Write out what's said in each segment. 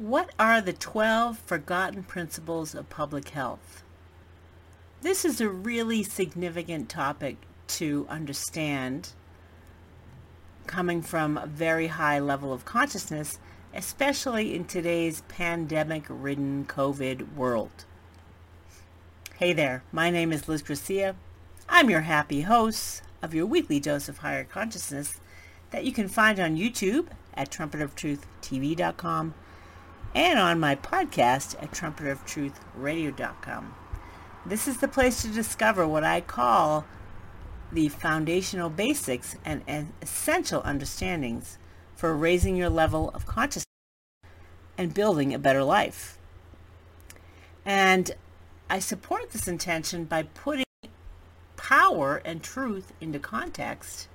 What are the 12 forgotten principles of public health? This is a really significant topic to understand coming from a very high level of consciousness, especially in today's pandemic-ridden COVID world. Hey there, my name is Liz Garcia. I'm your happy host of your weekly dose of higher consciousness that you can find on YouTube at trumpetoftruth.tv.com and on my podcast at trumpetoftruthradio.com. This is the place to discover what I call the foundational basics and essential understandings for raising your level of consciousness and building a better life. And I support this intention by putting power and truth into context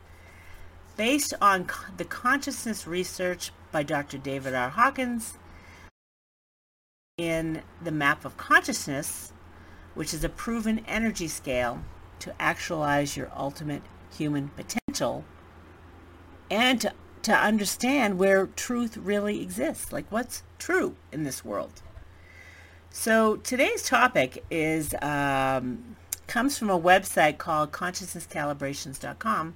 based on the consciousness research by Dr. David R. Hawkins in the map of consciousness, which is a proven energy scale to actualize your ultimate human potential and to, to understand where truth really exists, like what's true in this world. So today's topic is um, comes from a website called consciousnesscalibrations.com,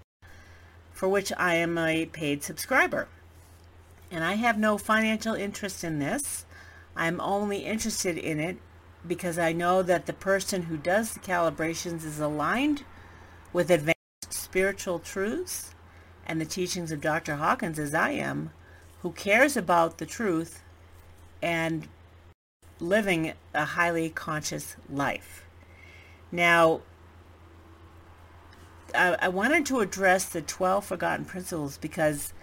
for which I am a paid subscriber. And I have no financial interest in this. I'm only interested in it because I know that the person who does the calibrations is aligned with advanced spiritual truths and the teachings of Dr. Hawkins as I am, who cares about the truth and living a highly conscious life. Now, I, I wanted to address the 12 forgotten principles because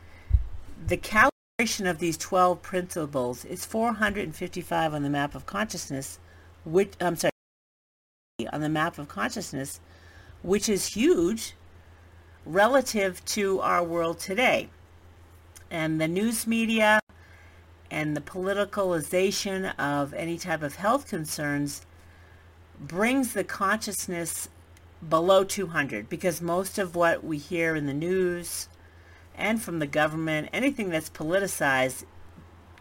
the cal of these 12 principles is 455 on the map of consciousness, which, I'm sorry, on the map of consciousness, which is huge relative to our world today. And the news media and the politicalization of any type of health concerns brings the consciousness below 200 because most of what we hear in the news and from the government, anything that's politicized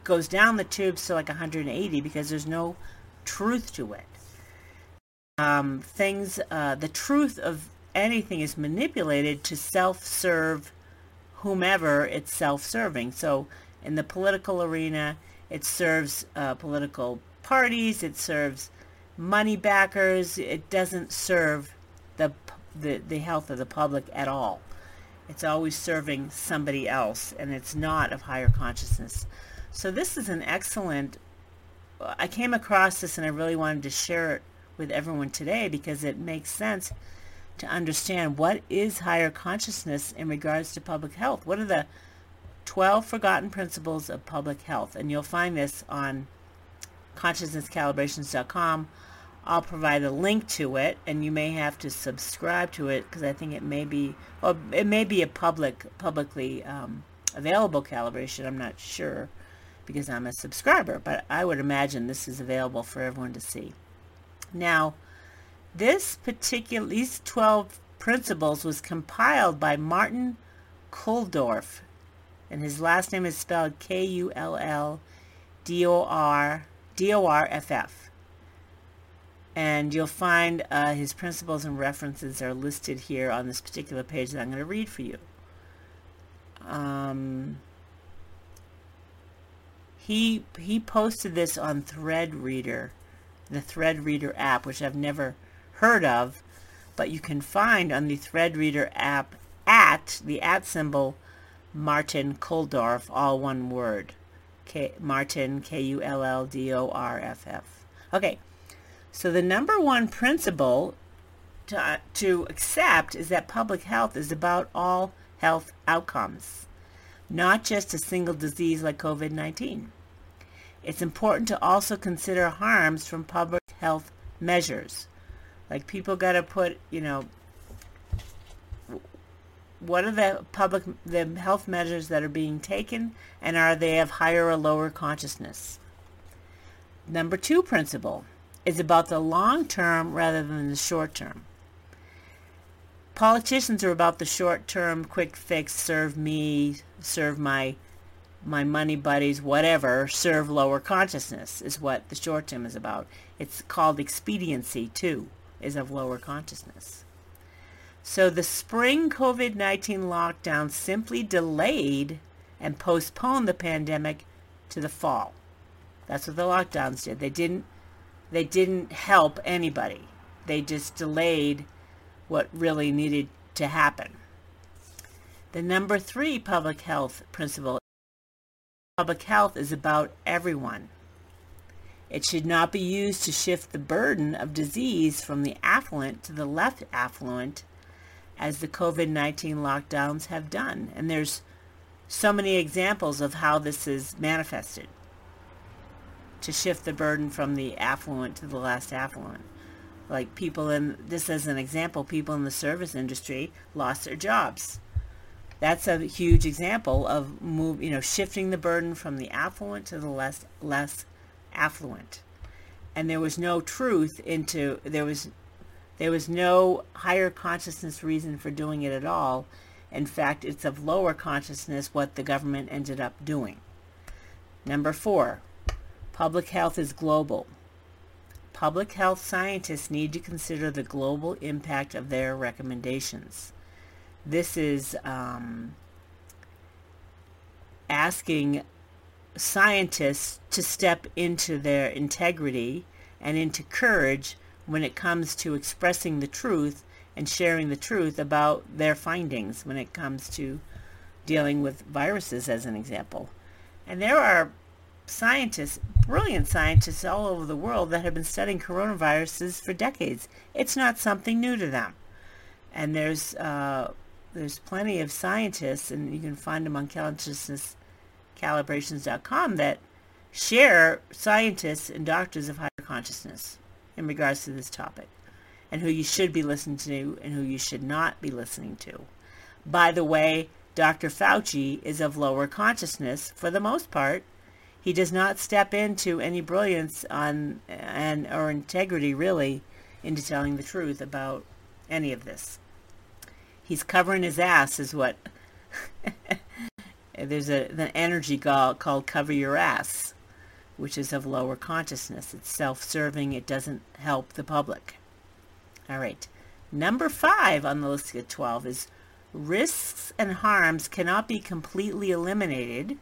goes down the tubes to like 180 because there's no truth to it. Um, things, uh, the truth of anything is manipulated to self-serve whomever it's self-serving. So in the political arena, it serves uh, political parties, it serves money backers, it doesn't serve the, the, the health of the public at all. It's always serving somebody else, and it's not of higher consciousness. So this is an excellent, I came across this and I really wanted to share it with everyone today because it makes sense to understand what is higher consciousness in regards to public health. What are the 12 forgotten principles of public health? And you'll find this on consciousnesscalibrations.com I'll provide a link to it, and you may have to subscribe to it because I think it may be, well, it may be a public, publicly um, available calibration. I'm not sure because I'm a subscriber, but I would imagine this is available for everyone to see. Now, this particular, these 12 principles was compiled by Martin Kulldorff, and his last name is spelled K-U-L-L-D-O-R, D-O-R-F-F and you'll find uh, his principles and references are listed here on this particular page that I'm going to read for you. Um, he he posted this on Threadreader, the Threadreader app, which I've never heard of, but you can find on the Threadreader app at the at symbol Martin Kulldorff, all one word. K Martin K U L L D O R F F. Okay. So the number one principle to, uh, to accept is that public health is about all health outcomes, not just a single disease like COVID-19. It's important to also consider harms from public health measures. Like people got to put, you know, what are the public, the health measures that are being taken and are they of higher or lower consciousness? Number two principle, is about the long term rather than the short term. Politicians are about the short term, quick fix, serve me, serve my my money buddies, whatever, serve lower consciousness is what the short term is about. It's called expediency too, is of lower consciousness. So the spring COVID-19 lockdown simply delayed and postponed the pandemic to the fall. That's what the lockdowns did. They didn't they didn't help anybody. They just delayed what really needed to happen. The number 3 public health principle public health is about everyone. It should not be used to shift the burden of disease from the affluent to the less affluent as the COVID-19 lockdowns have done. And there's so many examples of how this is manifested to shift the burden from the affluent to the less affluent. Like people in, this as an example, people in the service industry lost their jobs. That's a huge example of move, you know, shifting the burden from the affluent to the less less affluent. And there was no truth into there was there was no higher consciousness reason for doing it at all. In fact, it's of lower consciousness what the government ended up doing. Number four, public health is global. Public health scientists need to consider the global impact of their recommendations. This is um, asking scientists to step into their integrity and into courage when it comes to expressing the truth and sharing the truth about their findings when it comes to dealing with viruses as an example. And there are scientists, brilliant scientists all over the world that have been studying coronaviruses for decades. It's not something new to them. And there's uh, there's plenty of scientists, and you can find them on consciousnesscalibrations.com that share scientists and doctors of higher consciousness in regards to this topic and who you should be listening to and who you should not be listening to. By the way, Dr. Fauci is of lower consciousness for the most part. He does not step into any brilliance on and or integrity really into telling the truth about any of this. He's covering his ass is what there's a an energy called cover your ass which is of lower consciousness. It's self-serving. It doesn't help the public. All right. Number five on the list of 12 is risks and harms cannot be completely eliminated,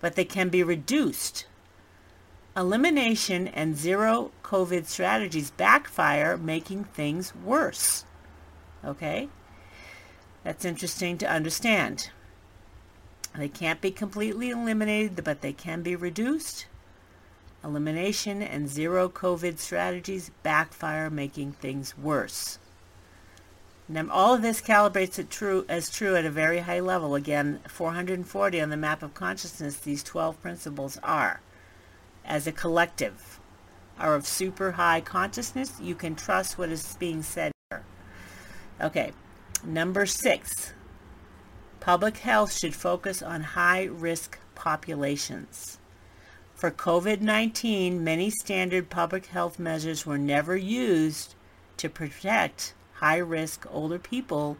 but they can be reduced. Elimination and zero COVID strategies backfire, making things worse. Okay? That's interesting to understand. They can't be completely eliminated, but they can be reduced. Elimination and zero COVID strategies backfire, making things worse. Now, all of this calibrates it true as true at a very high level. Again, 440 on the map of consciousness, these 12 principles are. As a collective, are of super high consciousness. You can trust what is being said here. Okay, number six. Public health should focus on high-risk populations. For COVID-19, many standard public health measures were never used to protect high-risk older people,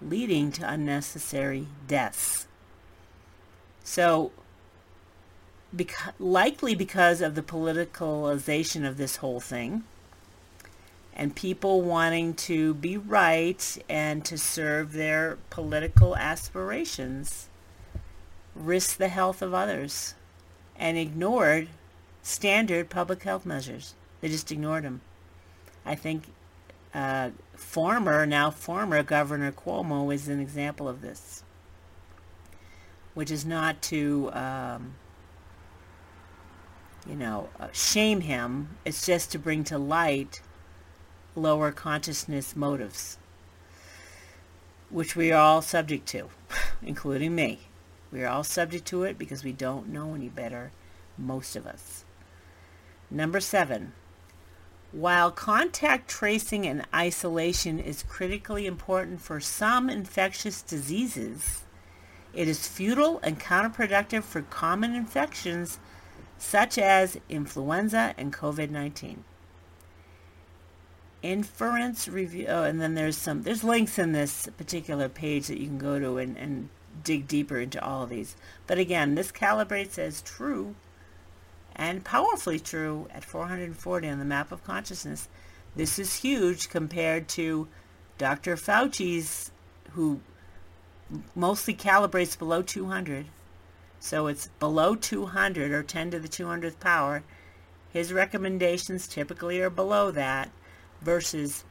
leading to unnecessary deaths. So, likely because of the politicalization of this whole thing, and people wanting to be right and to serve their political aspirations, risk the health of others and ignored standard public health measures. They just ignored them. I think uh, former, now former Governor Cuomo is an example of this, which is not to, um, you know, uh, shame him. It's just to bring to light lower consciousness motives, which we are all subject to, including me. We are all subject to it because we don't know any better, most of us. Number seven, while contact tracing and isolation is critically important for some infectious diseases, it is futile and counterproductive for common infections such as influenza and COVID-19 inference review oh, and then there's some there's links in this particular page that you can go to and, and dig deeper into all of these. But again, this calibrates as true and powerfully true at 440 on the map of consciousness. This is huge compared to Dr. Fauci's, who mostly calibrates below 200. So it's below 200 or 10 to the 200th power. His recommendations typically are below that versus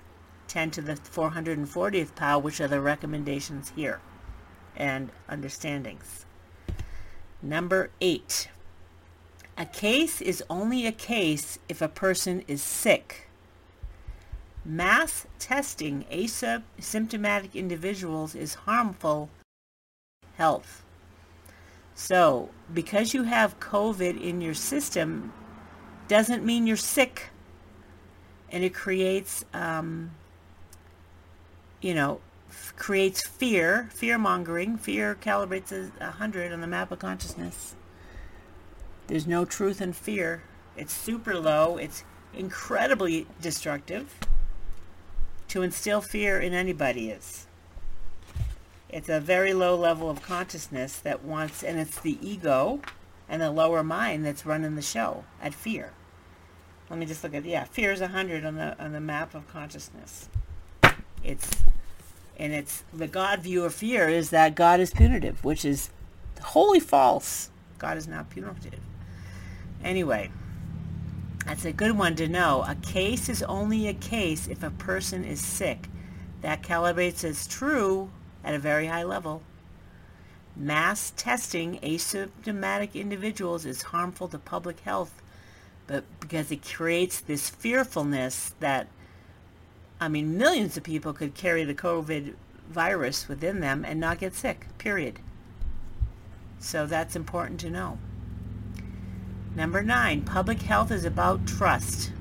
10 to the 440th power, which are the recommendations here and understandings. Number eight, a case is only a case if a person is sick. Mass testing asymptomatic individuals is harmful health. So, because you have COVID in your system doesn't mean you're sick. And it creates, um, you know, f- creates fear, fear mongering. Fear calibrates a 100 on the map of consciousness. There's no truth in fear. It's super low. It's incredibly destructive. To instill fear in anybody is. It's a very low level of consciousness that wants, and it's the ego and the lower mind that's running the show at fear. Let me just look at yeah, fear is 100 on the on the map of consciousness. It's and it's the God view of fear is that God is punitive, which is wholly false. God is not punitive. Anyway, that's a good one to know. A case is only a case if a person is sick. That calibrates as true at a very high level. Mass testing asymptomatic individuals is harmful to public health but because it creates this fearfulness that, I mean, millions of people could carry the COVID virus within them and not get sick, period. So that's important to know. Number nine, public health is about trust.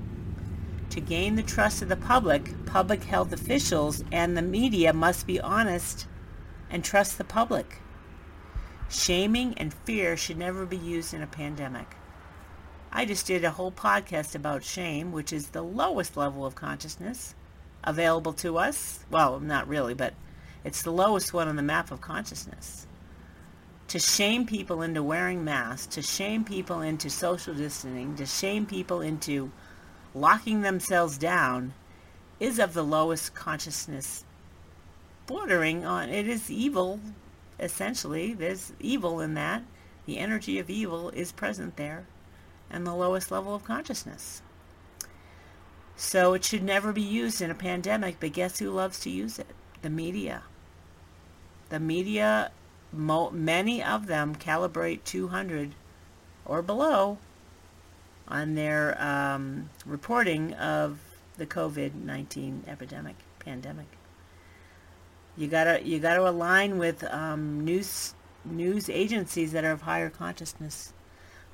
To gain the trust of the public, public health officials and the media must be honest and trust the public. Shaming and fear should never be used in a pandemic. I just did a whole podcast about shame, which is the lowest level of consciousness available to us. Well, not really, but it's the lowest one on the map of consciousness. To shame people into wearing masks, to shame people into social distancing, to shame people into locking themselves down is of the lowest consciousness bordering on it is evil essentially there's evil in that the energy of evil is present there and the lowest level of consciousness. So it should never be used in a pandemic, but guess who loves to use it? The media. The media, mo- many of them calibrate 200 or below on their um, reporting of the COVID-19 epidemic, pandemic. You gotta you gotta align with um, news news agencies that are of higher consciousness.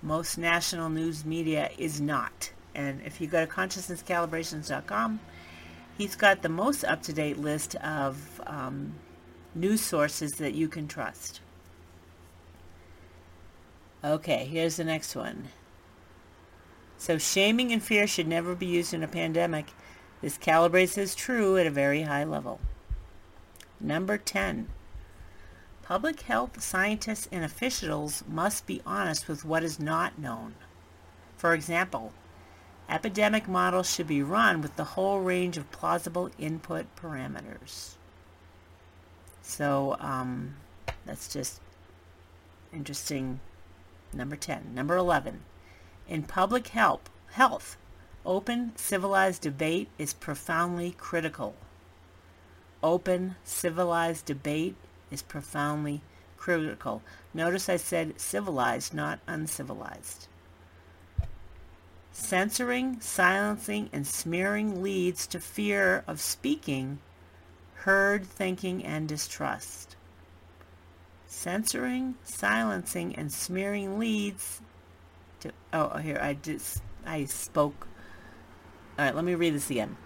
Most national news media is not. And if you go to consciousnesscalibrations.com, he's got the most up-to-date list of um, news sources that you can trust. Okay, here's the next one. So shaming and fear should never be used in a pandemic. This calibrates as true at a very high level. Number 10. Public health scientists and officials must be honest with what is not known. For example, epidemic models should be run with the whole range of plausible input parameters. So um, that's just interesting. Number 10. Number 11. In public health, health, open, civilized debate is profoundly critical. Open, civilized debate is profoundly critical. Notice I said civilized, not uncivilized. Censoring, silencing, and smearing leads to fear of speaking, herd thinking, and distrust. Censoring, silencing, and smearing leads to... Oh, oh here, I just... I spoke... All right, let me read this again.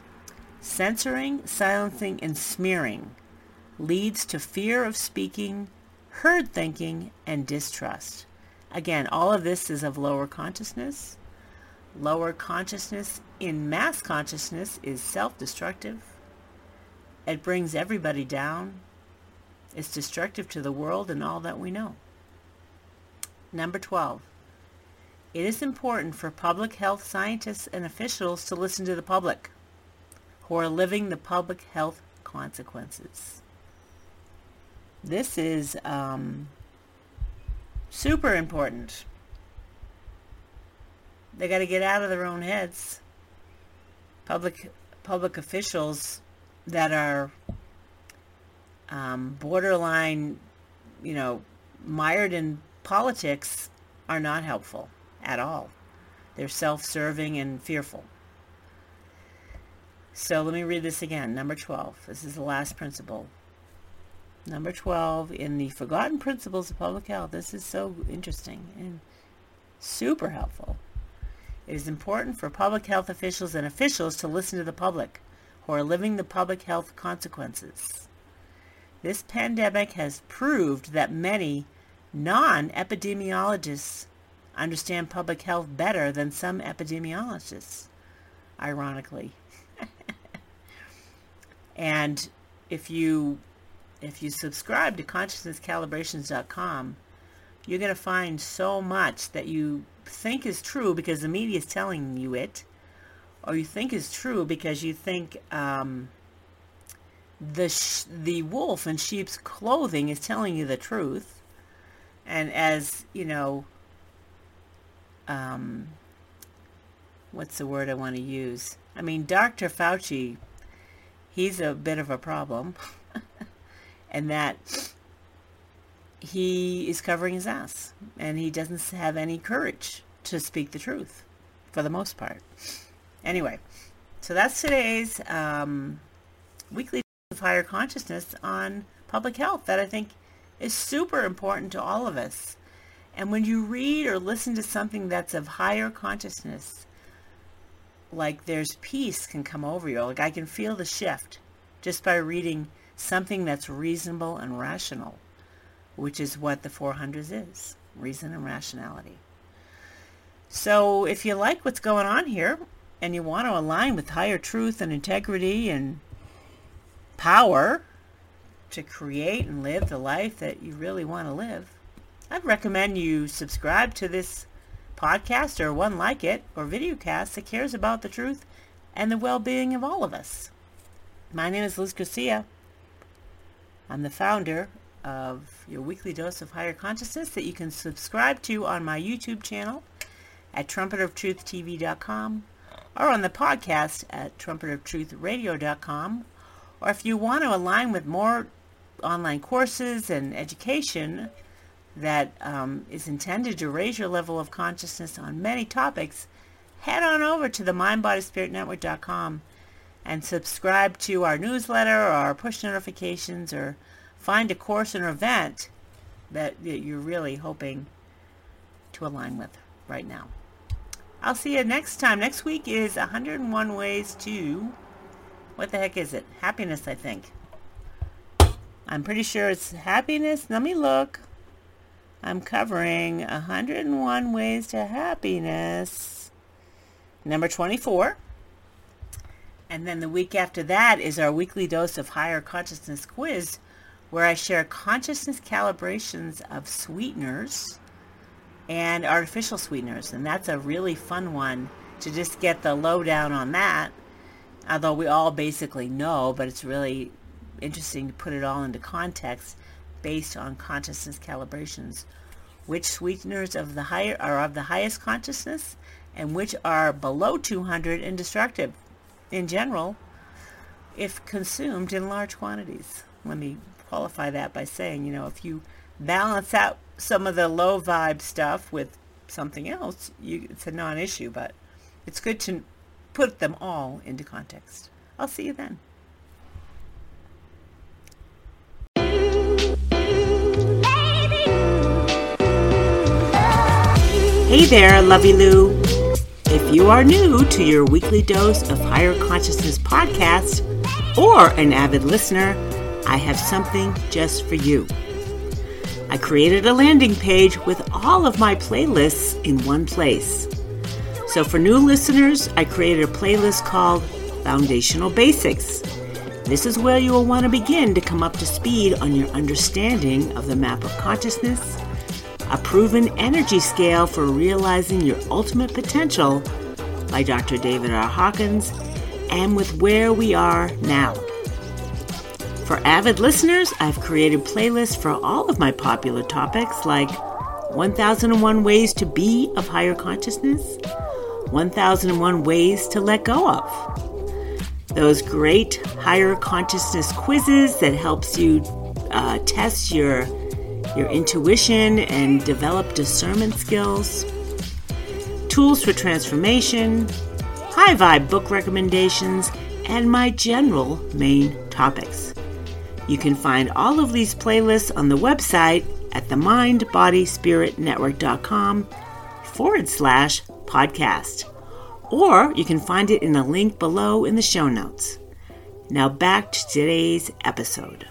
Censoring, silencing, and smearing leads to fear of speaking, herd thinking, and distrust. Again, all of this is of lower consciousness. Lower consciousness in mass consciousness is self-destructive. It brings everybody down. It's destructive to the world and all that we know. Number 12. It is important for public health scientists and officials to listen to the public who are living the public health consequences. This is um, super important. They got to get out of their own heads. Public public officials that are um, borderline, you know, mired in politics are not helpful at all. They're self-serving and fearful. So let me read this again. Number 12. This is the last principle. Number 12 in the Forgotten Principles of Public Health. This is so interesting and super helpful. It is important for public health officials and officials to listen to the public are living the public health consequences. This pandemic has proved that many non-epidemiologists understand public health better than some epidemiologists, ironically. and if you if you subscribe to consciousnesscalibrations.com, you're going to find so much that you think is true because the media is telling you it, or you think is true because you think um, the sh- the wolf in sheep's clothing is telling you the truth, and as you know, um, what's the word I want to use? I mean, Dr. Fauci, he's a bit of a problem, and that he is covering his ass, and he doesn't have any courage to speak the truth, for the most part. Anyway, so that's today's um, weekly of higher consciousness on public health that I think is super important to all of us. And when you read or listen to something that's of higher consciousness, like there's peace can come over you. Like I can feel the shift just by reading something that's reasonable and rational, which is what the 400s is, reason and rationality. So if you like what's going on here and you want to align with higher truth and integrity and power to create and live the life that you really want to live, I'd recommend you subscribe to this podcast or one like it or videocast that cares about the truth and the well-being of all of us. My name is Liz Garcia. I'm the founder of your weekly dose of higher consciousness that you can subscribe to on my YouTube channel at trumpetoftruthtv.com or on the podcast at trumpetoftruthradio.com or if you want to align with more online courses and education that um, is intended to raise your level of consciousness on many topics, head on over to the mindbodyspiritnetwork.com and subscribe to our newsletter or our push notifications or find a course or event that, that you're really hoping to align with right now. I'll see you next time. Next week is 101 ways to, what the heck is it? Happiness, I think. I'm pretty sure it's happiness. Let me look. I'm covering 101 Ways to Happiness. Number 24. And then the week after that is our weekly dose of higher consciousness quiz, where I share consciousness calibrations of sweeteners and artificial sweeteners. And that's a really fun one to just get the lowdown on that. Although we all basically know, but it's really interesting to put it all into context based on consciousness calibrations. Which sweeteners of the higher are of the highest consciousness and which are below 200 and destructive in general if consumed in large quantities. Let me qualify that by saying, you know, if you balance out some of the low vibe stuff with something else, you, it's a non-issue, but it's good to put them all into context. I'll see you then. Hey there, Lovey Lou. If you are new to your weekly dose of higher consciousness podcast or an avid listener, I have something just for you. I created a landing page with all of my playlists in one place. So for new listeners, I created a playlist called Foundational Basics. This is where you will want to begin to come up to speed on your understanding of the map of consciousness, a proven energy scale for realizing your ultimate potential by Dr. David R. Hawkins, and with where we are now. For avid listeners, I've created playlists for all of my popular topics like 1001 Ways to Be of Higher Consciousness, 1001 Ways to Let Go of, those great higher consciousness quizzes that helps you uh, test your your intuition and develop discernment skills, tools for transformation, high vibe book recommendations, and my general main topics. You can find all of these playlists on the website at themindbodyspiritnetwork.com forward slash podcast or you can find it in a link below in the show notes. Now back to today's episode.